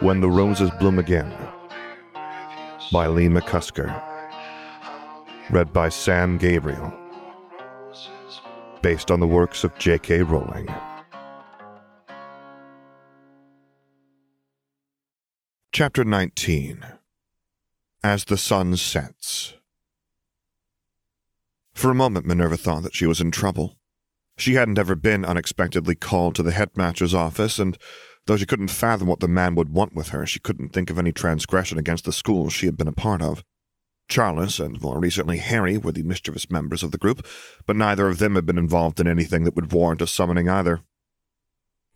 When the Roses Bloom Again by Lee McCusker. Read by Sam Gabriel. Based on the works of J.K. Rowling. Chapter 19 As the Sun Sets. For a moment, Minerva thought that she was in trouble. She hadn't ever been unexpectedly called to the headmaster's office, and though she couldn't fathom what the man would want with her, she couldn't think of any transgression against the school she had been a part of. Charles and more recently Harry were the mischievous members of the group, but neither of them had been involved in anything that would warrant a summoning either.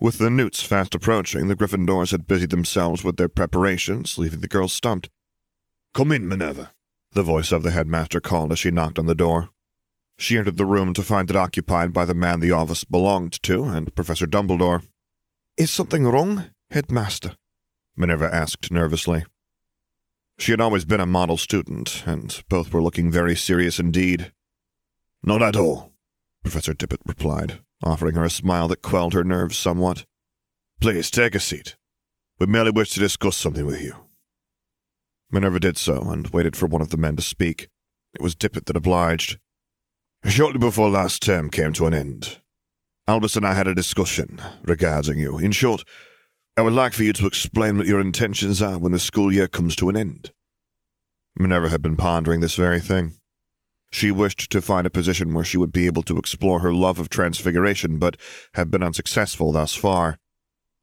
With the newts fast approaching, the Gryffindors had busied themselves with their preparations, leaving the girls stumped. Come in, Minerva, the voice of the headmaster called as she knocked on the door. She entered the room to find it occupied by the man the office belonged to and Professor Dumbledore. Is something wrong, headmaster? Minerva asked nervously. She had always been a model student, and both were looking very serious indeed. Not at all, Professor Dippet replied, offering her a smile that quelled her nerves somewhat. Please take a seat. We merely wish to discuss something with you. Minerva did so and waited for one of the men to speak. It was Dippet that obliged. Shortly before last term came to an end, Albus and I had a discussion regarding you. In short, I would like for you to explain what your intentions are when the school year comes to an end. Minerva had been pondering this very thing. She wished to find a position where she would be able to explore her love of transfiguration, but had been unsuccessful thus far.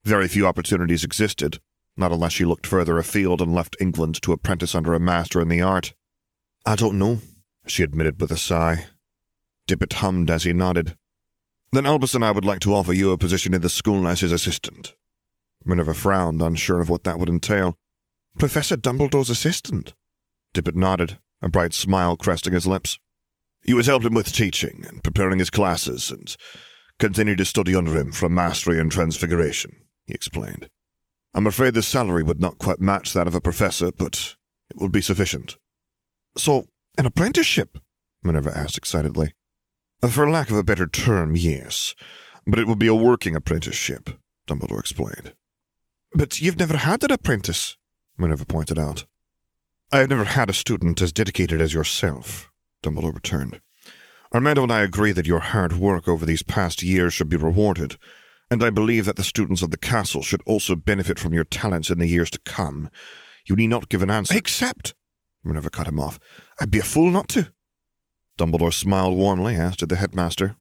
Very few opportunities existed, not unless she looked further afield and left England to apprentice under a master in the art. I don't know, she admitted with a sigh. Dippet hummed as he nodded. Then Albus and I would like to offer you a position in the school his assistant. Minerva frowned, unsure of what that would entail. Professor Dumbledore's assistant? Dippet nodded, a bright smile cresting his lips. You would help him with teaching and preparing his classes and continue to study under him for mastery and transfiguration, he explained. I'm afraid the salary would not quite match that of a professor, but it would be sufficient. So, an apprenticeship? Minerva asked excitedly. For lack of a better term, yes. But it will be a working apprenticeship, Dumbledore explained. But you've never had an apprentice, Minerva pointed out. I have never had a student as dedicated as yourself, Dumbledore returned. Armando and I agree that your hard work over these past years should be rewarded, and I believe that the students of the castle should also benefit from your talents in the years to come. You need not give an answer. Except, Minerva cut him off, I'd be a fool not to. Dumbledore smiled warmly, as did the headmaster.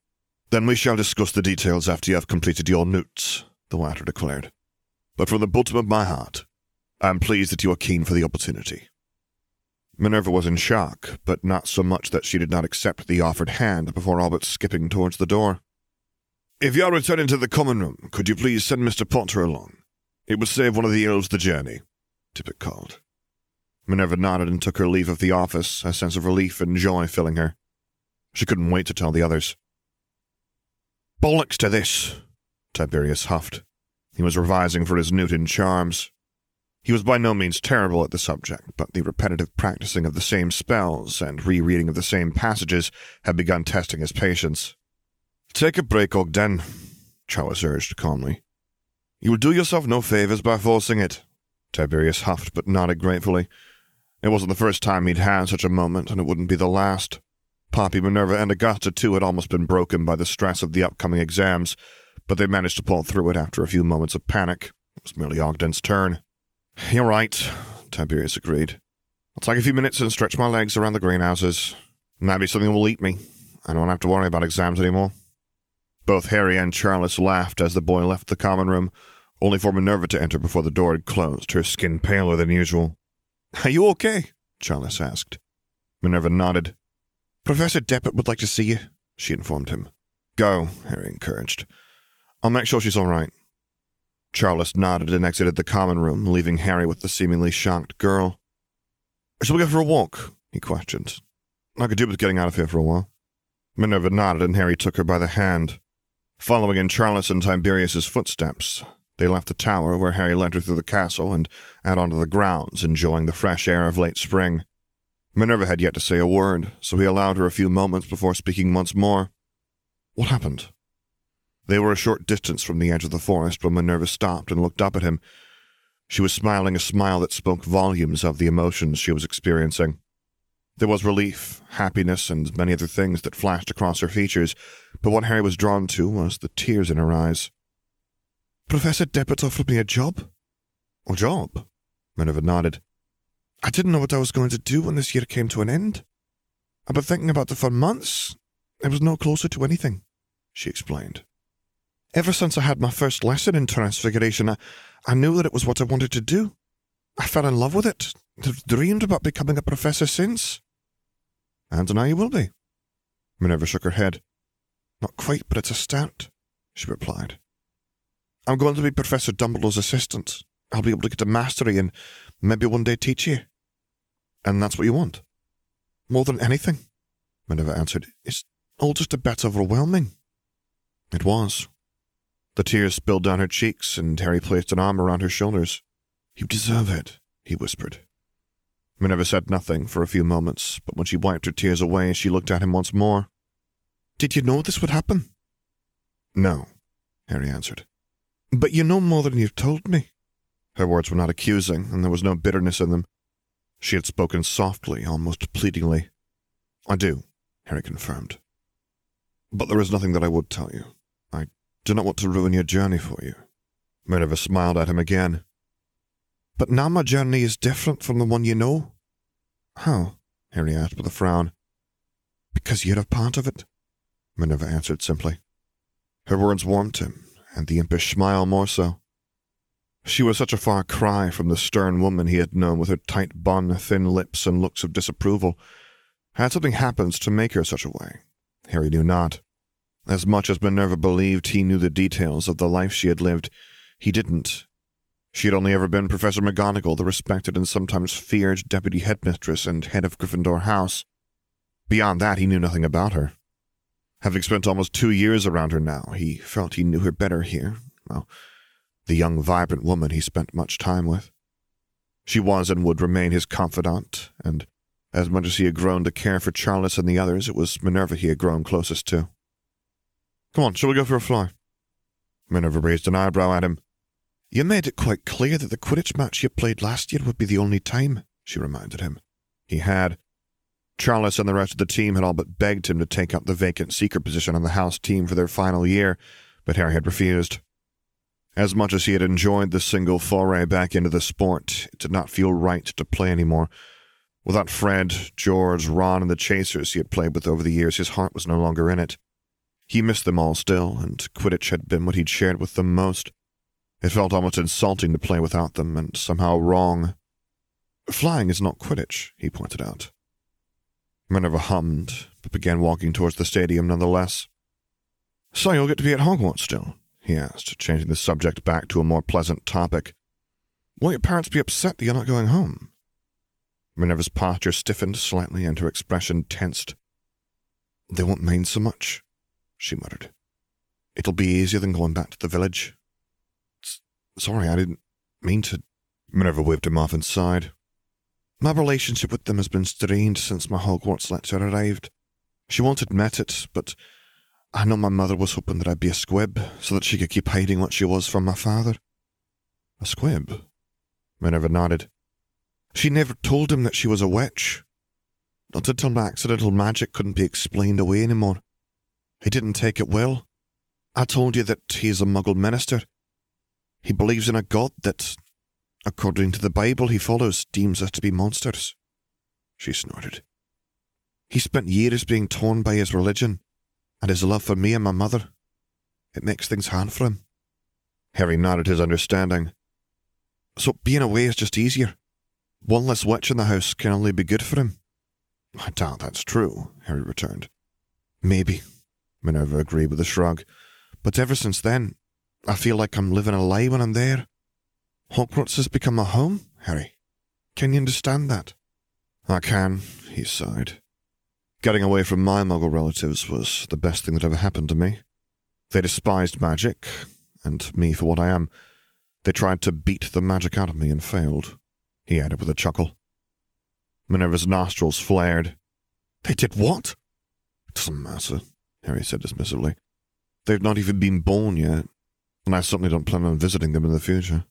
Then we shall discuss the details after you have completed your notes, the latter declared. But from the bottom of my heart, I am pleased that you are keen for the opportunity. Minerva was in shock, but not so much that she did not accept the offered hand before all but skipping towards the door. If you are returning to the common room, could you please send Mr. Potter along? It would save one of the elves the journey, Dippet called. Minerva nodded and took her leave of the office, a sense of relief and joy filling her. She couldn't wait to tell the others. Bollocks to this, Tiberius huffed. He was revising for his Newton charms. He was by no means terrible at the subject, but the repetitive practicing of the same spells and rereading of the same passages had begun testing his patience. Take a break, Ogden, Charles urged calmly. You will do yourself no favors by forcing it. Tiberius huffed but nodded gratefully. It wasn't the first time he'd had such a moment, and it wouldn't be the last. Poppy, Minerva, and Augusta, too, had almost been broken by the stress of the upcoming exams, but they managed to pull through it after a few moments of panic. It was merely Ogden's turn. You're right, Tiberius agreed. I'll take a few minutes and stretch my legs around the greenhouses. Maybe something will eat me. I don't have to worry about exams anymore. Both Harry and Charles laughed as the boy left the common room, only for Minerva to enter before the door had closed, her skin paler than usual. Are you okay? Charles asked. Minerva nodded. Professor Dippet would like to see you, she informed him. Go, Harry encouraged. I'll make sure she's all right. Charles nodded and exited the common room, leaving Harry with the seemingly shocked girl. Shall we go for a walk? he questioned. I could do with getting out of here for a while. Minerva nodded, and Harry took her by the hand. Following in Charles and Tiberius's footsteps, they left the tower where Harry led her through the castle and out onto the grounds, enjoying the fresh air of late spring. Minerva had yet to say a word, so he allowed her a few moments before speaking once more. What happened? They were a short distance from the edge of the forest when Minerva stopped and looked up at him. She was smiling a smile that spoke volumes of the emotions she was experiencing. There was relief, happiness, and many other things that flashed across her features, but what Harry was drawn to was the tears in her eyes. Professor Dippet offered me a job. A job? Minerva nodded. I didn't know what I was going to do when this year came to an end. I've been thinking about it for months. I was no closer to anything, she explained. Ever since I had my first lesson in Transfiguration, I, I knew that it was what I wanted to do. I fell in love with it. I've dreamed about becoming a professor since. And now you will be. Minerva shook her head. Not quite, but it's a start, she replied. I'm going to be Professor Dumbledore's assistant. I'll be able to get a mastery and maybe one day teach you. And that's what you want? More than anything, Minerva answered. It's all just a bit overwhelming. It was. The tears spilled down her cheeks, and Harry placed an arm around her shoulders. You deserve it, he whispered. Minerva said nothing for a few moments, but when she wiped her tears away, she looked at him once more. Did you know this would happen? No, Harry answered. But you know more than you've told me. Her words were not accusing, and there was no bitterness in them. She had spoken softly, almost pleadingly. I do, Harry confirmed. But there is nothing that I would tell you. I do not want to ruin your journey for you. Minerva smiled at him again. But now my journey is different from the one you know. How? Harry asked with a frown. Because you're a part of it, Minerva answered simply. Her words warmed him, and the impish smile more so. She was such a far cry from the stern woman he had known with her tight bun, thin lips, and looks of disapproval. Had something happened to make her such a way? Harry knew not. As much as Minerva believed he knew the details of the life she had lived, he didn't. She had only ever been Professor McGonagall, the respected and sometimes feared deputy headmistress and head of Gryffindor House. Beyond that, he knew nothing about her. Having spent almost two years around her now, he felt he knew her better here. Well, the young, vibrant woman he spent much time with. She was and would remain his confidant, and as much as he had grown to care for Charles and the others, it was Minerva he had grown closest to. Come on, shall we go for a fly? Minerva raised an eyebrow at him. You made it quite clear that the Quidditch match you played last year would be the only time, she reminded him. He had. Charles and the rest of the team had all but begged him to take up the vacant seeker position on the house team for their final year, but Harry had refused. As much as he had enjoyed the single foray back into the sport, it did not feel right to play any more. Without Fred, George, Ron, and the chasers he had played with over the years, his heart was no longer in it. He missed them all still, and Quidditch had been what he'd shared with them most. It felt almost insulting to play without them, and somehow wrong. Flying is not Quidditch, he pointed out. Minerva hummed, but began walking towards the stadium nonetheless. So you'll get to be at Hogwarts still? He asked, changing the subject back to a more pleasant topic. Won't your parents be upset that you're not going home? Minerva's posture stiffened slightly and her expression tensed. They won't mind so much, she muttered. It'll be easier than going back to the village. S- sorry, I didn't mean to. Minerva waved him off and sighed. My relationship with them has been strained since my Hogwarts lecture arrived. She won't admit it, but I know my mother was hoping that I'd be a squib so that she could keep hiding what she was from my father. A squib? Minerva nodded. She never told him that she was a witch. Not until my accidental magic couldn't be explained away anymore. He didn't take it well. I told you that he is a muggle minister. He believes in a god that, according to the Bible he follows, deems us to be monsters. She snorted. He spent years being torn by his religion and his love for me and my mother. It makes things hard for him. Harry nodded his understanding. So being away is just easier. One less witch in the house can only be good for him. I doubt that's true, Harry returned. Maybe, Minerva agreed with a shrug. But ever since then, I feel like I'm living a lie when I'm there. Hogwarts has become a home, Harry. Can you understand that? I can, he sighed. Getting away from my muggle relatives was the best thing that ever happened to me. They despised magic, and me for what I am. They tried to beat the magic out of me and failed, he added with a chuckle. Minerva's nostrils flared. They did what? It doesn't matter, Harry said dismissively. They've not even been born yet, and I certainly don't plan on visiting them in the future.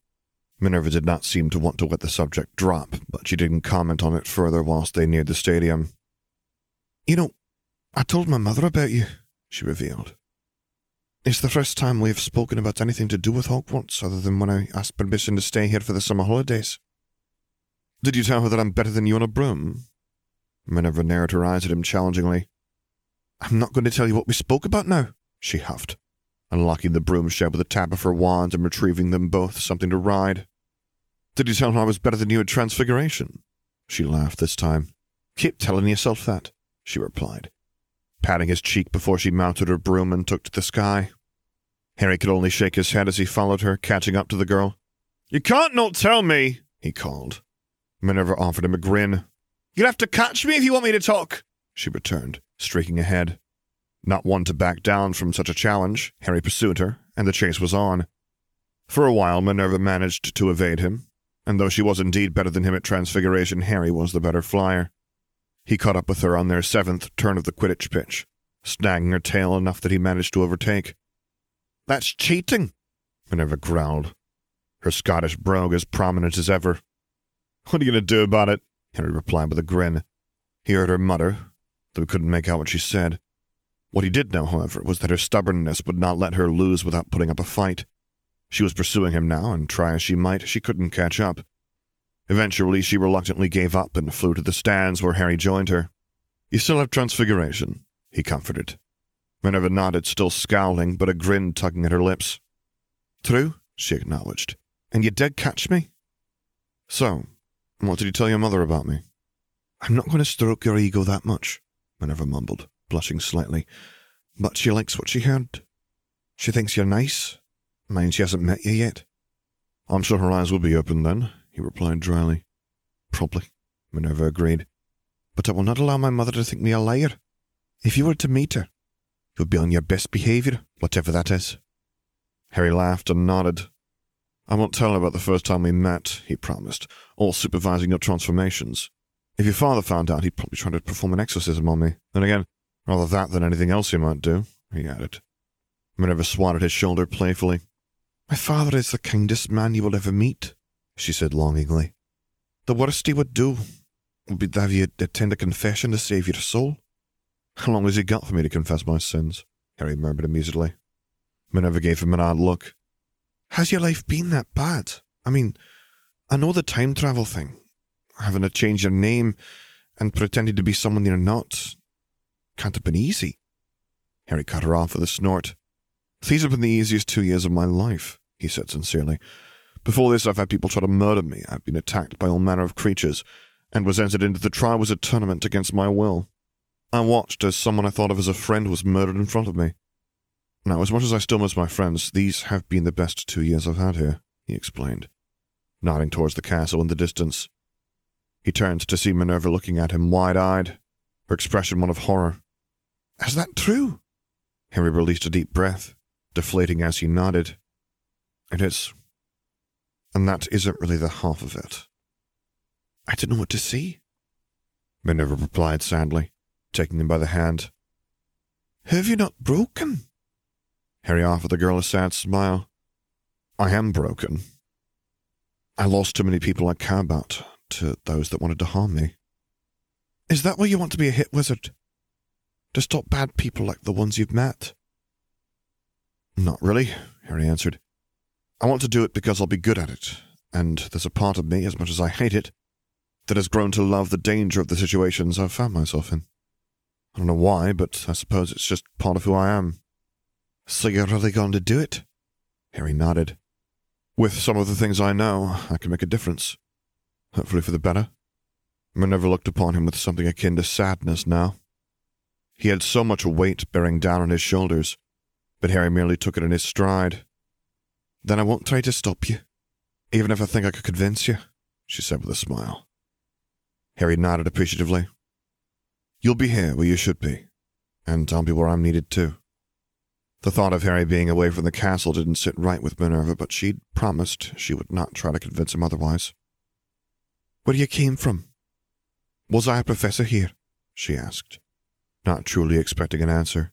Minerva did not seem to want to let the subject drop, but she didn't comment on it further whilst they neared the stadium. You know, I told my mother about you, she revealed. It's the first time we've spoken about anything to do with Hogwarts other than when I asked permission to stay here for the summer holidays. Did you tell her that I'm better than you on a broom? Minerva narrowed her eyes at him challengingly. I'm not going to tell you what we spoke about now, she huffed, unlocking the broom shed with a tap of her wand and retrieving them both something to ride. Did you tell her I was better than you at Transfiguration? She laughed this time. Keep telling yourself that, she replied, patting his cheek before she mounted her broom and took to the sky. Harry could only shake his head as he followed her, catching up to the girl. You can't not tell me, he called. Minerva offered him a grin. You'll have to catch me if you want me to talk, she returned, streaking ahead. Not one to back down from such a challenge, Harry pursued her, and the chase was on. For a while, Minerva managed to evade him, and though she was indeed better than him at Transfiguration, Harry was the better flyer. He caught up with her on their seventh turn of the Quidditch pitch, snagging her tail enough that he managed to overtake. That's cheating, Minerva growled, her Scottish brogue as prominent as ever. What are you going to do about it? Harry replied with a grin. He heard her mutter, though he couldn't make out what she said. What he did know, however, was that her stubbornness would not let her lose without putting up a fight. She was pursuing him now, and try as she might, she couldn't catch up. Eventually, she reluctantly gave up and flew to the stands where Harry joined her. You still have transfiguration, he comforted. Minerva nodded, still scowling, but a grin tugging at her lips. True, she acknowledged. And you did catch me? So, what did you tell your mother about me? I'm not going to stroke your ego that much, Minerva mumbled, blushing slightly. But she likes what she heard. She thinks you're nice. Mind she hasn't met you yet. I'm sure her eyes will be open then, he replied dryly. Probably, Minerva agreed. But I will not allow my mother to think me a liar. If you were to meet her, you would be on your best behaviour, whatever that is. Harry laughed and nodded. I won't tell her about the first time we met, he promised, all supervising your transformations. If your father found out, he'd probably try to perform an exorcism on me. Then again, rather that than anything else he might do, he added. Minerva swatted his shoulder playfully. My father is the kindest man you will ever meet, she said longingly. The worst he would do would be to have you attend a confession to save your soul. How long has he got for me to confess my sins? Harry murmured amusedly. Minerva gave him an odd look. Has your life been that bad? I mean, I know the time travel thing, having to change your name and pretending to be someone you're not. Can't have been easy. Harry cut her off with a snort. These have been the easiest two years of my life, he said sincerely. Before this, I've had people try to murder me. I've been attacked by all manner of creatures, and was entered into the Triwizard Tournament against my will. I watched as someone I thought of as a friend was murdered in front of me. Now, as much as I still miss my friends, these have been the best two years I've had here, he explained, nodding towards the castle in the distance. He turned to see Minerva looking at him wide eyed, her expression one of horror. Is that true? Harry released a deep breath, deflating as he nodded. It is. And that isn't really the half of it. I don't know what to say, Minerva replied sadly, taking him by the hand. Have you not broken? Harry offered the girl a sad smile. I am broken. I lost too many people I care about to those that wanted to harm me. Is that why you want to be a hit wizard? To stop bad people like the ones you've met? Not really, Harry answered. I want to do it because I'll be good at it, and there's a part of me, as much as I hate it, that has grown to love the danger of the situations I've found myself in. I don't know why, but I suppose it's just part of who I am. So you're really going to do it? Harry nodded. With some of the things I know, I can make a difference. Hopefully for the better. Minerva looked upon him with something akin to sadness now. He had so much weight bearing down on his shoulders, but Harry merely took it in his stride. Then I won't try to stop you, even if I think I could convince you, she said with a smile. Harry nodded appreciatively. You'll be here where you should be, and I'll be where I'm needed too. The thought of Harry being away from the castle didn't sit right with Minerva, but she'd promised she would not try to convince him otherwise. Where you came from? Was I a professor here? she asked, not truly expecting an answer.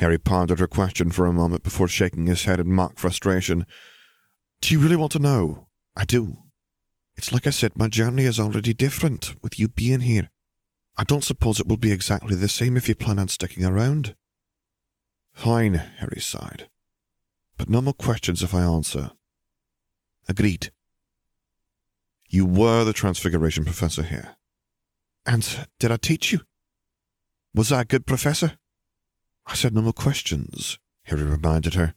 Harry pondered her question for a moment before shaking his head in mock frustration. Do you really want to know? I do. It's like I said, my journey is already different with you being here. I don't suppose it will be exactly the same if you plan on sticking around. Fine, Harry sighed. But no more questions if I answer. Agreed. You were the Transfiguration professor here. And did I teach you? Was I a good professor? I said no more questions, Harry reminded her.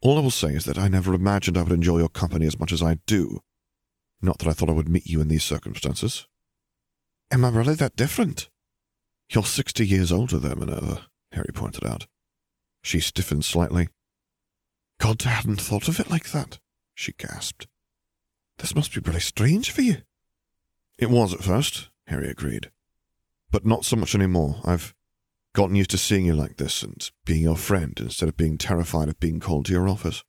All I will say is that I never imagined I would enjoy your company as much as I do. Not that I thought I would meet you in these circumstances. Am I really that different? You're sixty years older there, Minerva, Harry pointed out. She stiffened slightly. God, I hadn't thought of it like that, she gasped. This must be really strange for you. It was at first, Harry agreed. But not so much anymore. I've gotten used to seeing you like this and being your friend instead of being terrified of being called to your office.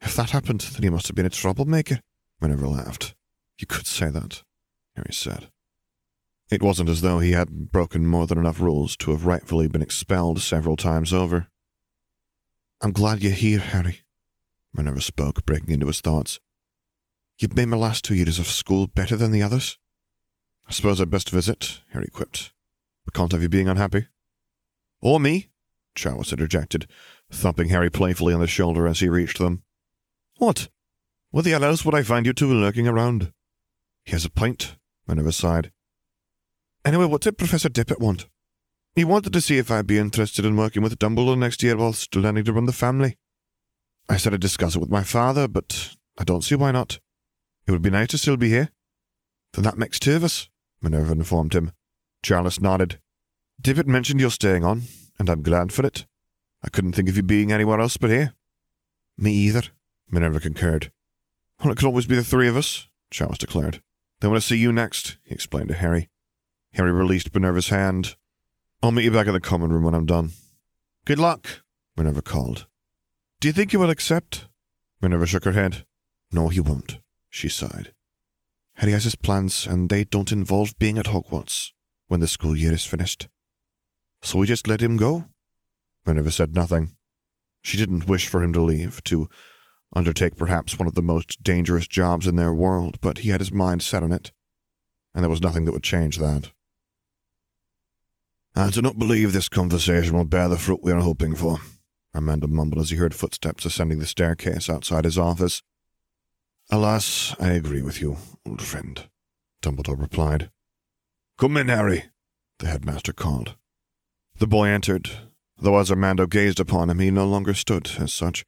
If that happened, then you must have been a troublemaker. Minerva laughed. You could say that, Harry said. It wasn't as though he had broken more than enough rules to have rightfully been expelled several times over. I'm glad you're here, Harry, Minerva spoke, breaking into his thoughts. You've made my last two years of school better than the others. I suppose I'd best visit, Harry quipped. But can't have you being unhappy. Or me, Charles interjected, thumping Harry playfully on the shoulder as he reached them. What? Where the hell else would I find you two lurking around? Here's a pint, Minerva sighed. Anyway, what did Professor Dippet want? He wanted to see if I'd be interested in working with Dumbledore next year whilst learning to run the family. I said I'd discuss it with my father, but I don't see why not. It would be nice to still be here. Then that makes two of us, Minerva informed him. Charles nodded. Dippet mentioned you're staying on, and I'm glad for it. I couldn't think of you being anywhere else but here. Me either, Minerva concurred. Well, it could always be the three of us, Charles declared. They want to see you next, he explained to Harry. Harry released Minerva's hand. I'll meet you back in the common room when I'm done. Good luck, Minerva called. Do you think he will accept? Minerva shook her head. No, he won't, she sighed. Harry has his plans, and they don't involve being at Hogwarts when the school year is finished. So we just let him go? Minerva said nothing. She didn't wish for him to leave, to undertake perhaps one of the most dangerous jobs in their world, but he had his mind set on it, and there was nothing that would change that. I do not believe this conversation will bear the fruit we are hoping for, Armando mumbled as he heard footsteps ascending the staircase outside his office. Alas, I agree with you, old friend, Dumbledore replied. Come in, Harry, the headmaster called. The boy entered, though as Armando gazed upon him, he no longer stood as such.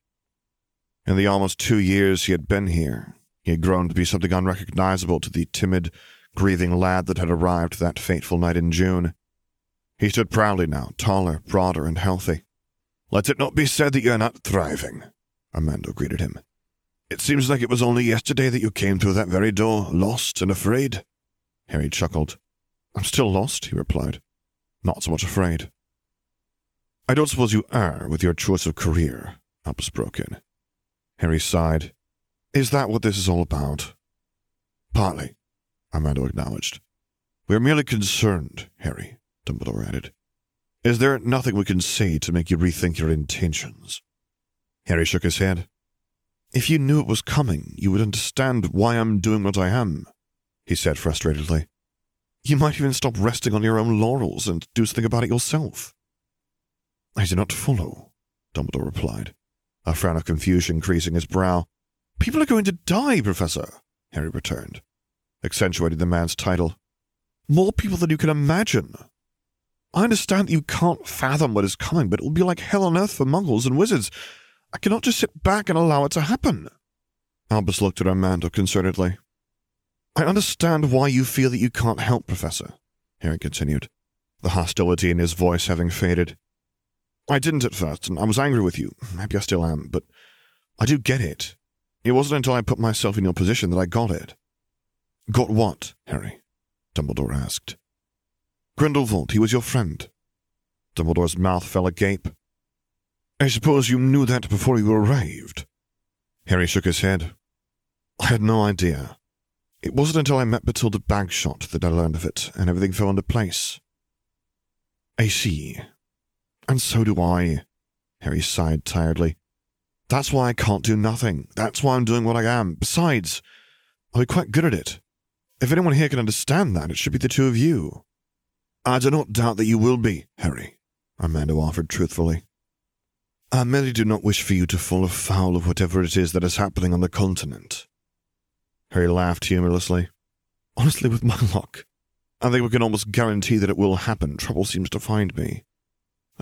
In the almost two years he had been here, he had grown to be something unrecognizable to the timid, grieving lad that had arrived that fateful night in June. He stood proudly now, taller, broader, and healthy. Let it not be said that you are not thriving, Armando greeted him. It seems like it was only yesterday that you came through that very door, lost and afraid. Harry chuckled. I'm still lost, he replied. Not so much afraid. I don't suppose you are with your choice of career, Albus broke in. Harry sighed. Is that what this is all about? Partly, Armando acknowledged. We are merely concerned, Harry, Dumbledore added. Is there nothing we can say to make you rethink your intentions? Harry shook his head. If you knew it was coming, you would understand why I'm doing what I am, he said frustratedly. You might even stop resting on your own laurels and do something about it yourself. I do not follow, Dumbledore replied, a frown of confusion creasing his brow. People are going to die, Professor, Harry returned, accentuating the man's title. More people than you can imagine. I understand that you can't fathom what is coming, but it will be like hell on earth for muggles and wizards. I cannot just sit back and allow it to happen. Albus looked at Armando concernedly. I understand why you feel that you can't help, Professor, Harry continued, the hostility in his voice having faded. I didn't at first, and I was angry with you. Maybe I still am, but I do get it. It wasn't until I put myself in your position that I got it. Got what, Harry? Dumbledore asked. Grindelwald, he was your friend. Dumbledore's mouth fell agape. I suppose you knew that before you arrived. Harry shook his head. I had no idea. It wasn't until I met Bathilda Bagshot that I learned of it, and everything fell into place. I see. And so do I. Harry sighed tiredly. That's why I can't do nothing. That's why I'm doing what I am. Besides, I'll be quite good at it. If anyone here can understand that, it should be the two of you. I do not doubt that you will be, Harry, Armando offered truthfully. I merely do not wish for you to fall afoul of whatever it is that is happening on the continent. Harry laughed humorlessly. Honestly, with my luck, I think we can almost guarantee that it will happen. Trouble seems to find me.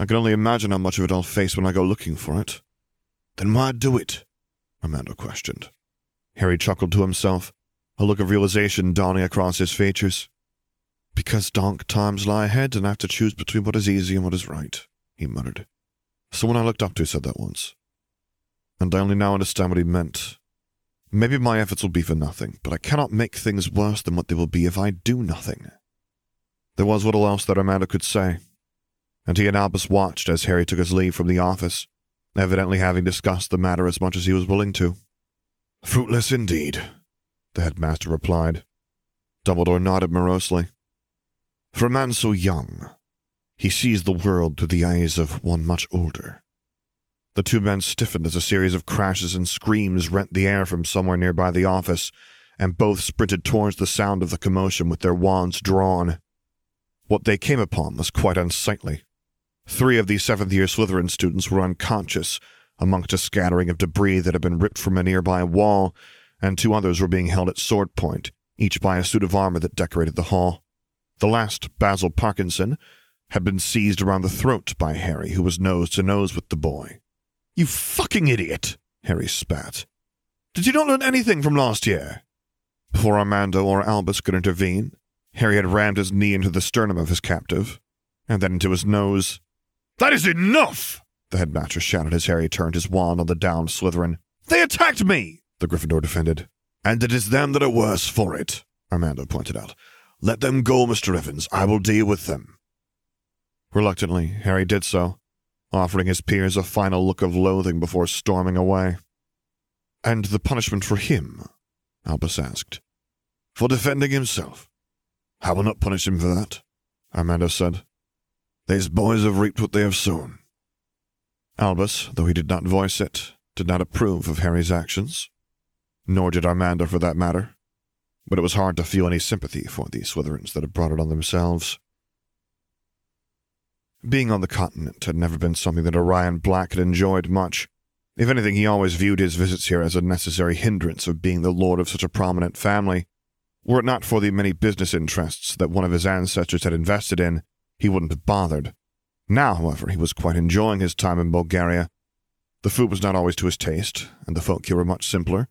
I can only imagine how much of it I'll face when I go looking for it. Then why do it? Armando questioned. Harry chuckled to himself, a look of realization dawning across his features. Because dark times lie ahead and I have to choose between what is easy and what is right, he muttered. Someone I looked up to said that once. And I only now understand what he meant. Maybe my efforts will be for nothing, but I cannot make things worse than what they will be if I do nothing. There was little else that Armando could say, and he and Albus watched as Harry took his leave from the office, evidently having discussed the matter as much as he was willing to. Fruitless indeed, the headmaster replied. Dumbledore nodded morosely. For a man so young, he sees the world through the eyes of one much older. The two men stiffened as a series of crashes and screams rent the air from somewhere nearby the office, and both sprinted towards the sound of the commotion with their wands drawn. What they came upon was quite unsightly. Three of the seventh year Slytherin students were unconscious amongst a scattering of debris that had been ripped from a nearby wall, and two others were being held at sword point, each by a suit of armor that decorated the hall. The last, Basil Parkinson, had been seized around the throat by Harry, who was nose to nose with the boy. You fucking idiot, Harry spat. Did you not learn anything from last year? Before Armando or Albus could intervene, Harry had rammed his knee into the sternum of his captive, and then into his nose. That is enough! The headmaster shouted as Harry turned his wand on the downed Slytherin. They attacked me! The Gryffindor defended. And it is them that are worse for it, Armando pointed out. Let them go, Mr. Evans. I will deal with them. Reluctantly, Harry did so, offering his peers a final look of loathing before storming away. And the punishment for him? Albus asked. For defending himself. I will not punish him for that, Armando said. These boys have reaped what they have sown. Albus, though he did not voice it, did not approve of Harry's actions. Nor did Armando, for that matter but it was hard to feel any sympathy for the Slytherins that had brought it on themselves. Being on the continent had never been something that Orion Black had enjoyed much. If anything, he always viewed his visits here as a necessary hindrance of being the lord of such a prominent family. Were it not for the many business interests that one of his ancestors had invested in, he wouldn't have bothered. Now, however, he was quite enjoying his time in Bulgaria. The food was not always to his taste, and the folk here were much simpler,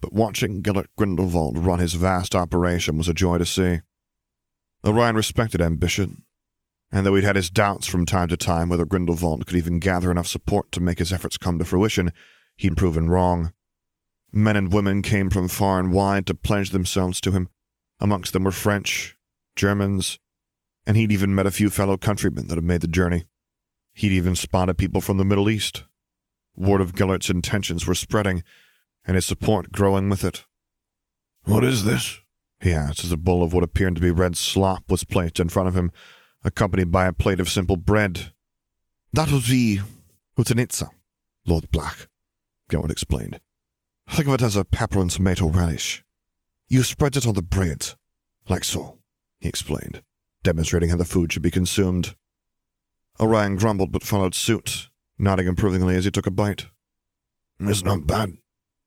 but watching Gellert Grindelwald run his vast operation was a joy to see. Orion respected ambition, and though he'd had his doubts from time to time whether Grindelwald could even gather enough support to make his efforts come to fruition, he'd proven wrong. Men and women came from far and wide to pledge themselves to him. Amongst them were French, Germans, and he'd even met a few fellow countrymen that had made the journey. He'd even spotted people from the Middle East. Word of Gellert's intentions were spreading, and his support growing with it. What is this? he asked as a bowl of what appeared to be red slop was placed in front of him, accompanied by a plate of simple bread. That was the lutenitsa, Lord Black, Gellert explained. Think of it as a pepper and tomato relish. You spread it on the bread, like so, he explained, demonstrating how the food should be consumed. Orion grumbled but followed suit, nodding approvingly as he took a bite. It's not bad,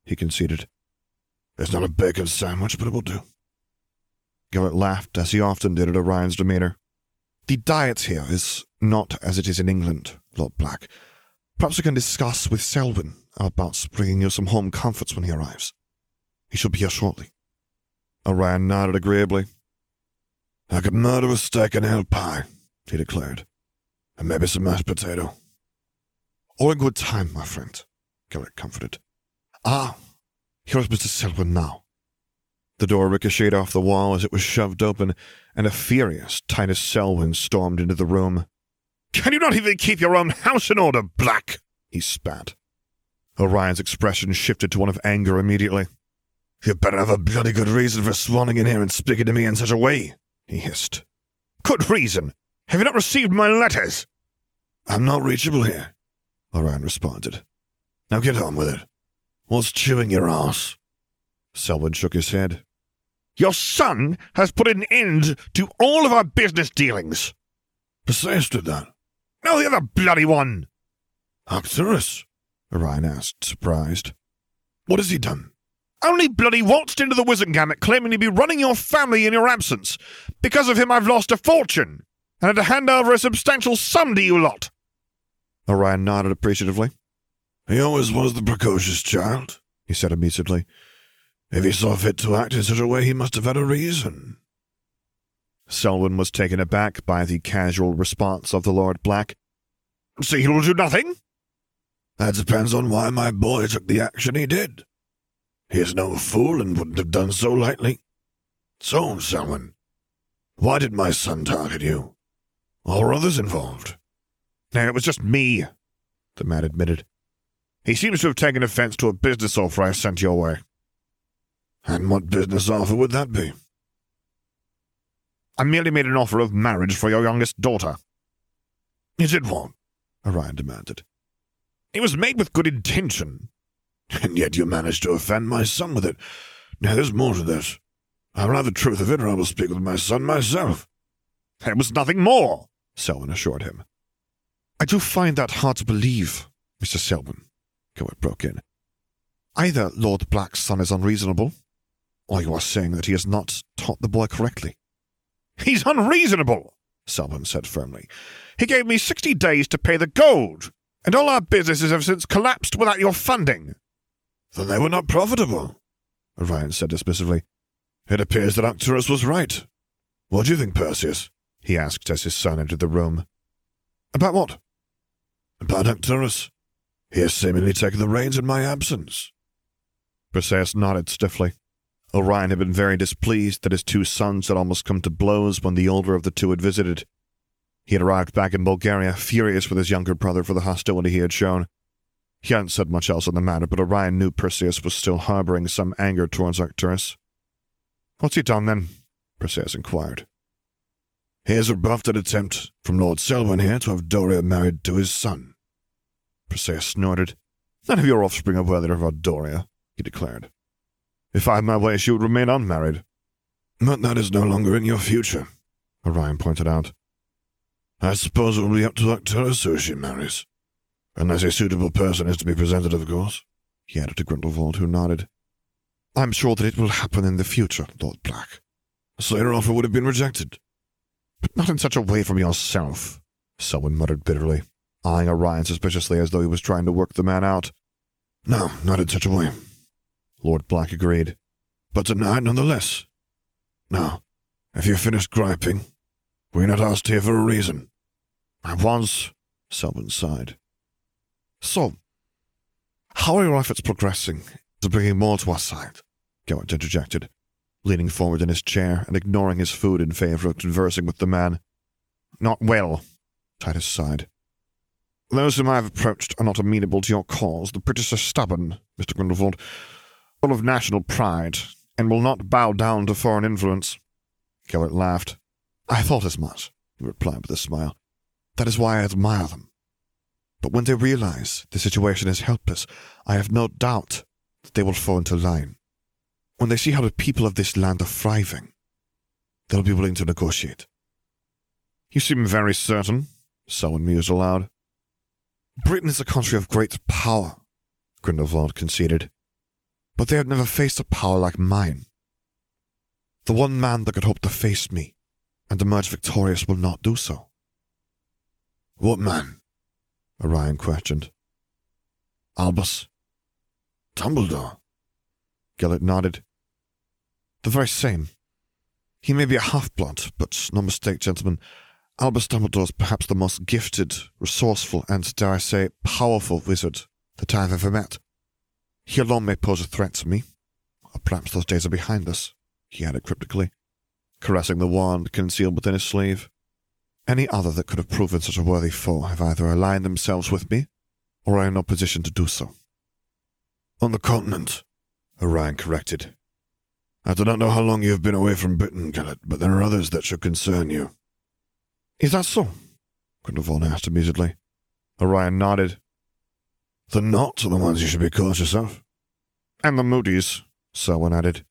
he conceded. It's not a bacon sandwich, but it will do. Gellert laughed, as he often did at Orion's demeanor. The diet here is not as it is in England, Lord Black. Perhaps we can discuss with Selwyn about bringing you some home comforts when he arrives. He should be here shortly. Orion nodded agreeably. I could murder a steak and ale pie, he declared. And maybe some mashed potato. All in good time, my friend, Gellert comforted. Ah, here's Mr. Selwyn now. The door ricocheted off the wall as it was shoved open, and a furious Titus Selwyn stormed into the room. Can you not even keep your own house in order, Black? he spat. Orion's expression shifted to one of anger immediately. You better have a bloody good reason for swanning in here and speaking to me in such a way, he hissed. Good reason? Have you not received my letters? I'm not reachable here, Orion responded. Now get on with it. What's chewing your ass? Selwyn shook his head. Your son has put an end to all of our business dealings. Did that. No, the other bloody one. Arcturus? Orion asked, surprised. What has he done? Only bloody waltzed into the Wizengamot claiming to be running your family in your absence. Because of him, I've lost a fortune and had to hand over a substantial sum to you lot. Orion nodded appreciatively. He always was the precocious child, he said amusedly. If he saw fit to act in such a way, he must have had a reason. Selwyn was taken aback by the casual response of the Lord Black. So he will do nothing? That depends on why my boy took the action he did. He is no fool and wouldn't have done so lightly. So, Selwyn, why did my son target you? Or others involved? No, it was just me, the man admitted. He seems to have taken offense to a business offer I sent your way. And what business offer would that be? I merely made an offer of marriage for your youngest daughter. Is it what? Orion demanded. It was made with good intention. And yet you managed to offend my son with it. Now there's more to this. I will have the truth of it, or I will speak with my son myself. There was nothing more, Selwyn assured him. I do find that hard to believe, Mr. Selwyn, Gellert broke in. Either Lord Black's son is unreasonable, or you are saying that he has not taught the boy correctly. He's unreasonable, Selwyn said firmly. He gave me sixty days to pay the gold, and all our businesses have since collapsed without your funding. Then they were not profitable, Orion said dismissively. It appears that Arcturus was right. What do you think, Perseus? he asked as his son entered the room. About what? About Arcturus. He has seemingly taken the reins in my absence. Perseus nodded stiffly. Orion had been very displeased that his two sons had almost come to blows when the older of the two had visited. He had arrived back in Bulgaria, furious with his younger brother for the hostility he had shown. He hadn't said much else on the matter, but Orion knew Perseus was still harboring some anger towards Arcturus. What's he done then? Perseus inquired. He has rebuffed an attempt from Lord Selwyn here to have Dorea married to his son. Perseus snorted. None of your offspring are worthy of our Dorea, he declared. If I had my way, she would remain unmarried. But that is no longer in your future, Orion pointed out. I suppose it will be up to Arcturus who she marries. Unless a suitable person is to be presented, of course, he added to Grindelwald, who nodded. I'm sure that it will happen in the future, Lord Black. So your offer would have been rejected. But not in such a way from yourself, Selwyn muttered bitterly, eyeing Orion suspiciously as though he was trying to work the man out. No, not in such a way. Lord Black agreed. But tonight, nonetheless. Now, if you've finished griping, we're not asked here for a reason. I was, Selwyn sighed. So, how are your efforts progressing to bringing more to our side? Gellert interjected, leaning forward in his chair and ignoring his food in favor of conversing with the man. Not well, Titus sighed. Those whom I have approached are not amenable to your cause. The British are stubborn, Mr. Grindelwald, full of national pride, and will not bow down to foreign influence. Gellert laughed. I thought as much, he replied with a smile. That is why I admire them. But when they realize the situation is helpless, I have no doubt that they will fall into line. When they see how the people of this land are thriving, they'll be willing to negotiate. You seem very certain, Selwyn mused aloud. Britain is a country of great power, Grindelwald conceded. But they have never faced a power like mine. The one man that could hope to face me and emerge victorious will not do so. What man? Orion questioned. Albus. Dumbledore. Gellert nodded. The very same. He may be a half-blood, but no mistake, gentlemen. Albus Dumbledore is perhaps the most gifted, resourceful, and, dare I say, powerful wizard that I have ever met. He alone may pose a threat to me. Or perhaps those days are behind us, he added cryptically, caressing the wand concealed within his sleeve. Any other that could have proven such a worthy foe have either aligned themselves with me, or are in no position to do so. On the continent, Orion corrected. I do not know how long you have been away from Britain, Gellert, but there are others that should concern you. Is that so? Grindelwald asked amusedly. Orion nodded. The Nott are the ones you should be cautious of. And the Moody's, Selwyn added.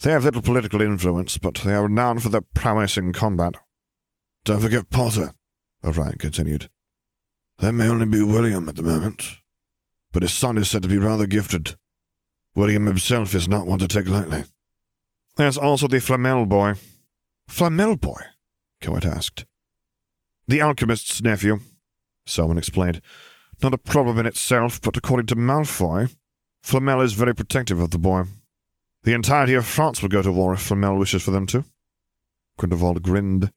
They have little political influence, but they are renowned for their prowess in combat. Don't forget Potter, Orion continued. There may only be William at the moment, but his son is said to be rather gifted. William himself is not one to take lightly. There's also the Flamel boy. Flamel boy? Coet asked. The alchemist's nephew, Selwyn explained. Not a problem in itself, but according to Malfoy, Flamel is very protective of the boy. The entirety of France will go to war if Flamel wishes for them to. Grindelwald grinned.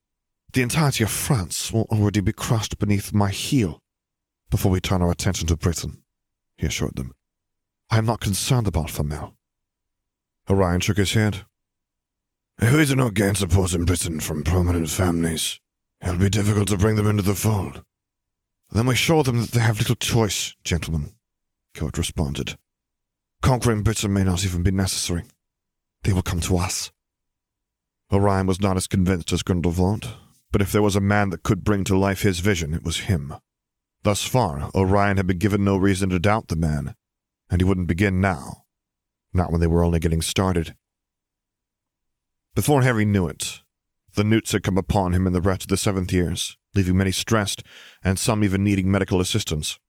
The entirety of France will already be crushed beneath my heel before we turn our attention to Britain, he assured them. I am not concerned about Flamel. Orion shook his head. If we do not gain support in Britain from prominent families, it'll be difficult to bring them into the fold. Then we show them that they have little choice, gentlemen, Coet responded. Conquering Britain may not even be necessary. They will come to us. Orion was not as convinced as Grindelwald, but if there was a man that could bring to life his vision, it was him. Thus far, Orion had been given no reason to doubt the man, and he wouldn't begin now. Not when they were only getting started. Before Harry knew it, the newts had come upon him in the rest of the seventh years, leaving many stressed, and some even needing medical assistance.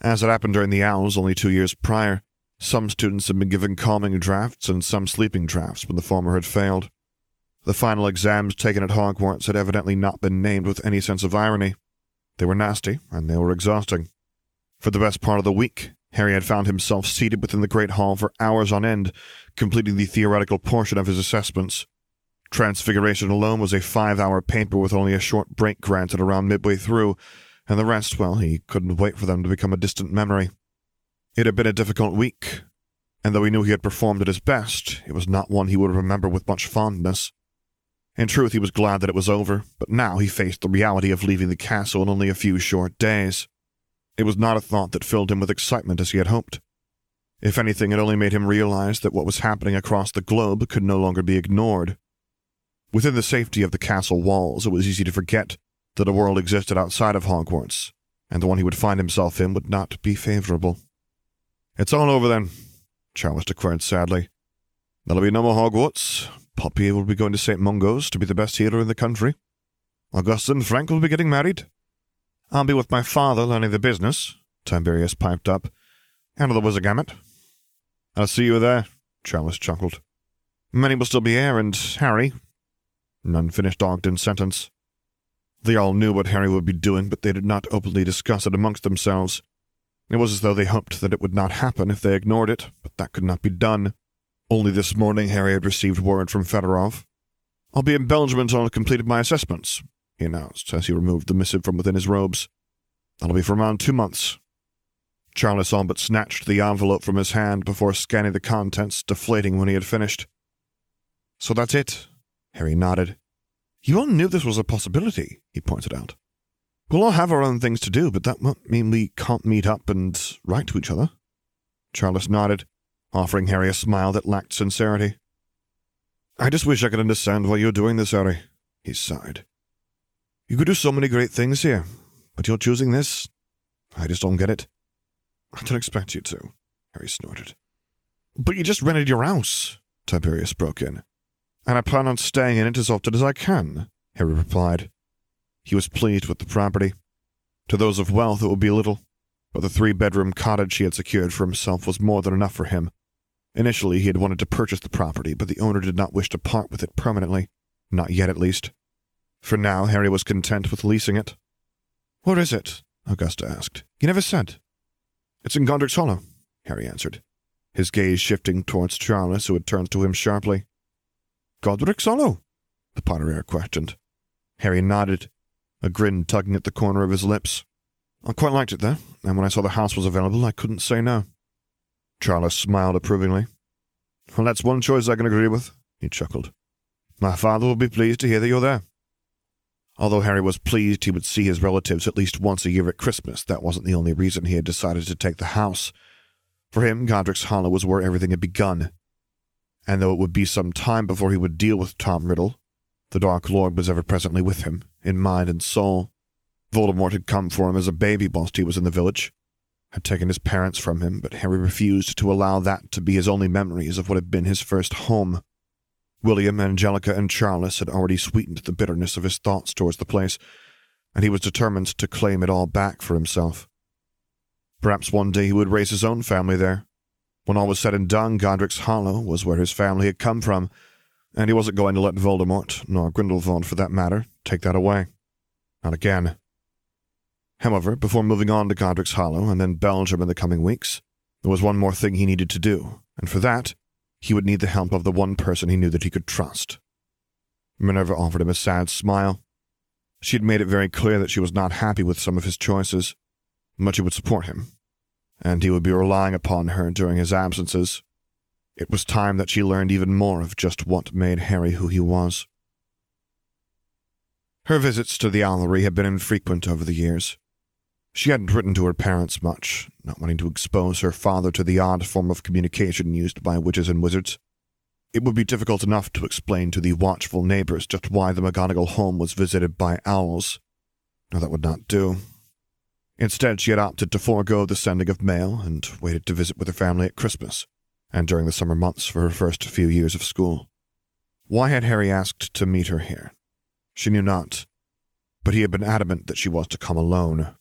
As had happened during the Owls only two years prior, some students had been given calming drafts and some sleeping drafts when the former had failed. The final exams taken at Hogwarts had evidently not been named with any sense of irony. They were nasty, and they were exhausting. For the best part of the week, Harry had found himself seated within the Great Hall for hours on end, completing the theoretical portion of his assessments. Transfiguration alone was a five hour paper with only a short break granted around midway through, and the rest, well, he couldn't wait for them to become a distant memory. It had been a difficult week, and though he knew he had performed at his best, it was not one he would remember with much fondness. In truth, he was glad that it was over, but now he faced the reality of leaving the castle in only a few short days. It was not a thought that filled him with excitement as he had hoped. If anything, it only made him realize that what was happening across the globe could no longer be ignored. Within the safety of the castle walls, it was easy to forget that a world existed outside of Hogwarts, and the one he would find himself in would not be favorable. It's all over then, Charles declared sadly. There'll be no more Hogwarts. Poppy will be going to St. Mungo's to be the best healer in the country. Augustus and Frank will be getting married. I'll be with my father learning the business, Tiberius piped up, and the gamut. I'll see you there, Charles chuckled. Minnie will still be here, and Harry. None finished Ogden's sentence. They all knew what Harry would be doing, but they did not openly discuss it amongst themselves. It was as though they hoped that it would not happen if they ignored it, but that could not be done. Only this morning Harry had received word from Fedorov. I'll be in Belgium until I've completed my assessments, he announced as he removed the missive from within his robes. That'll be for around two months. Charles all but snatched the envelope from his hand before scanning the contents, deflating when he had finished. So that's it, Harry nodded. You all knew this was a possibility, he pointed out. We'll all have our own things to do, but that won't mean we can't meet up and write to each other. Charles nodded, offering Harry a smile that lacked sincerity. I just wish I could understand why you're doing this, Harry, he sighed. You could do so many great things here, but you're choosing this? I just don't get it. I don't expect you to, Harry snorted. But you just rented your house, Tiberius broke in. And I plan on staying in it as often as I can, Harry replied. He was pleased with the property. To those of wealth, it would be little, but the three bedroom cottage he had secured for himself was more than enough for him. Initially, he had wanted to purchase the property, but the owner did not wish to part with it permanently. Not yet, at least. For now, Harry was content with leasing it. Where is it? Augusta asked. You never said. It's in Godric's Hollow, Harry answered, his gaze shifting towards Charles, who had turned to him sharply. Godric's Hollow? the Potter heir questioned. Harry nodded, a grin tugging at the corner of his lips. I quite liked it there, and when I saw the house was available, I couldn't say no. Charles smiled approvingly. Well, that's one choice I can agree with, he chuckled. My father will be pleased to hear that you're there. Although Harry was pleased he would see his relatives at least once a year at Christmas, that wasn't the only reason he had decided to take the house. For him, Godric's Hollow was where everything had begun. And though it would be some time before he would deal with Tom Riddle, the Dark Lord was ever presently with him, in mind and soul. Voldemort had come for him as a baby whilst he was in the village. Had taken his parents from him, but Harry refused to allow that to be his only memories of what had been his first home. William, Angelica, and Charles had already sweetened the bitterness of his thoughts towards the place, and he was determined to claim it all back for himself. Perhaps one day he would raise his own family there. When all was said and done, Godric's Hollow was where his family had come from, and he wasn't going to let Voldemort, nor Grindelwald for that matter, take that away. Not again. However, before moving on to Godric's Hollow and then Belgium in the coming weeks, there was one more thing he needed to do, and for that, he would need the help of the one person he knew that he could trust. Minerva offered him a sad smile. She had made it very clear that she was not happy with some of his choices, but she would support him, and he would be relying upon her during his absences. It was time that she learned even more of just what made Harry who he was. Her visits to the Owlery had been infrequent over the years. She hadn't written to her parents much, not wanting to expose her father to the odd form of communication used by witches and wizards. It would be difficult enough to explain to the watchful neighbors just why the McGonagall home was visited by owls. No, that would not do. Instead, she had opted to forego the sending of mail and waited to visit with her family at Christmas and during the summer months for her first few years of school. Why had Harry asked to meet her here? She knew not, but he had been adamant that she was to come alone.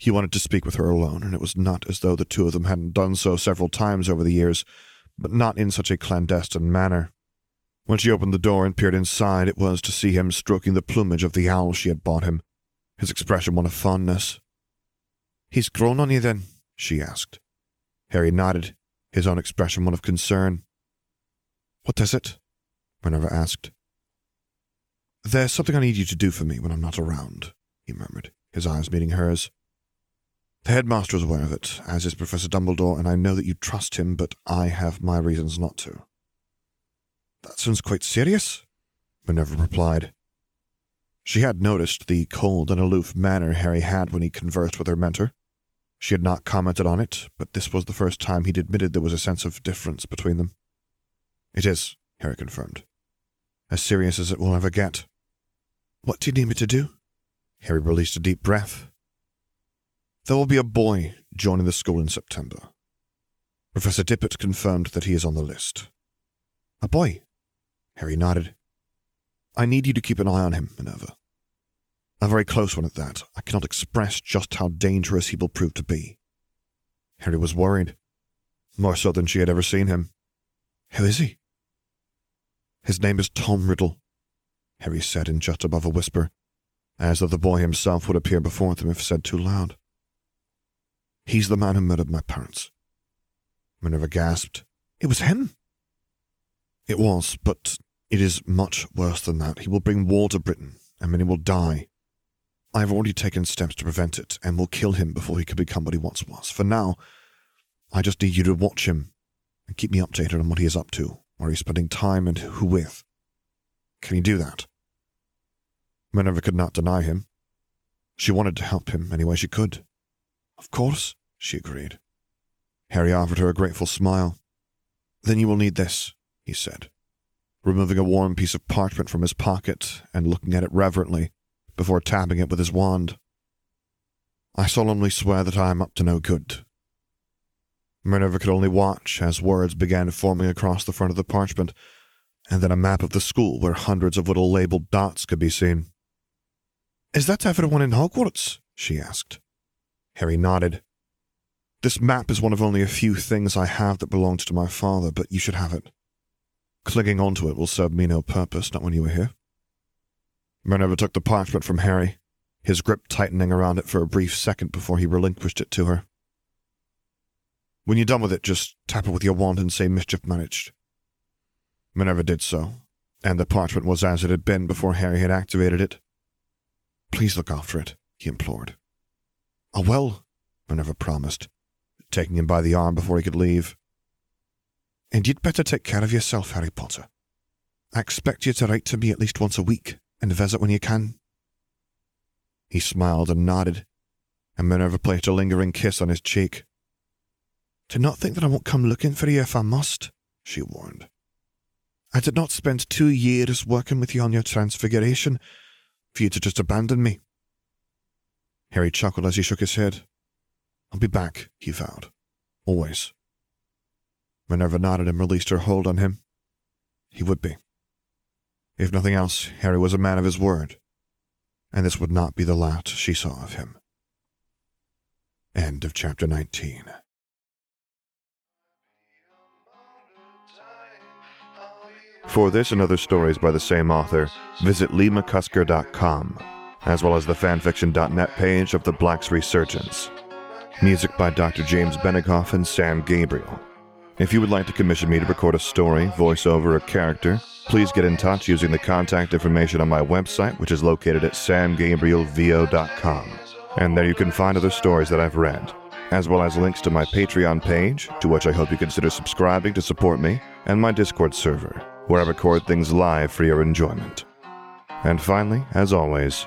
He wanted to speak with her alone, and it was not as though the two of them hadn't done so several times over the years, but not in such a clandestine manner. When she opened the door and peered inside, it was to see him stroking the plumage of the owl she had bought him, his expression one of fondness. He's grown on you, then? she asked. Harry nodded, his own expression one of concern. What is it? Minerva asked. There's something I need you to do for me when I'm not around, he murmured, his eyes meeting hers. The headmaster is aware of it, as is Professor Dumbledore, and I know that you trust him, but I have my reasons not to. That sounds quite serious, Minerva replied. She had noticed the cold and aloof manner Harry had when he conversed with her mentor. She had not commented on it, but this was the first time he'd admitted there was a sense of difference between them. It is, Harry confirmed. As serious as it will ever get. What do you need me to do? Harry released a deep breath. There will be a boy joining the school in September. Professor Dippet confirmed that he is on the list. A boy? Harry nodded. I need you to keep an eye on him, Minerva. A very close one at that. I cannot express just how dangerous he will prove to be. Harry was worried, more so than she had ever seen him. Who is he? His name is Tom Riddle, Harry said in just above a whisper, as though the boy himself would appear before them if said too loud. He's the man who murdered my parents. Minerva gasped. It was him? It was, but it is much worse than that. He will bring war to Britain, and many will die. I have already taken steps to prevent it, and will kill him before he can become what he once was. For now, I just need you to watch him and keep me updated on what he is up to, where he's spending time, and who with. Can you do that? Minerva could not deny him. She wanted to help him any way she could. Of course, she agreed. Harry offered her a grateful smile. Then you will need this, he said, removing a warm piece of parchment from his pocket and looking at it reverently before tapping it with his wand. I solemnly swear that I am up to no good. Minerva could only watch as words began forming across the front of the parchment, and then a map of the school where hundreds of little labeled dots could be seen. Is that everyone in Hogwarts? she asked. Harry nodded. This map is one of only a few things I have that belonged to my father, but you should have it. Clinging onto it will serve me no purpose, not when you are here. Minerva took the parchment from Harry, his grip tightening around it for a brief second before he relinquished it to her. When you're done with it, just tap it with your wand and say mischief managed. Minerva did so, and the parchment was as it had been before Harry had activated it. Please look after it, he implored. Oh, I will, Minerva promised, taking him by the arm before he could leave. And you'd better take care of yourself, Harry Potter. I expect you to write to me at least once a week and visit when you can. He smiled and nodded, and Minerva placed a lingering kiss on his cheek. Do not think that I won't come looking for you if I must, she warned. I did not spend two years working with you on your transfiguration for you to just abandon me. Harry chuckled as he shook his head. I'll be back, he vowed. Always. Minerva nodded and released her hold on him. He would be. If nothing else, Harry was a man of his word, and this would not be the last she saw of him. End of chapter 19. For this and other stories by the same author, visit leemccusker.com, as well as the fanfiction.net page of The Black's Resurgence. Music by Dr. James Benekoff and Sam Gabriel. If you would like to commission me to record a story, voiceover, or character, please get in touch using the contact information on my website, which is located at samgabrielvo.com. And there you can find other stories that I've read, as well as links to my Patreon page, to which I hope you consider subscribing to support me, and my Discord server, where I record things live for your enjoyment. And finally, as always,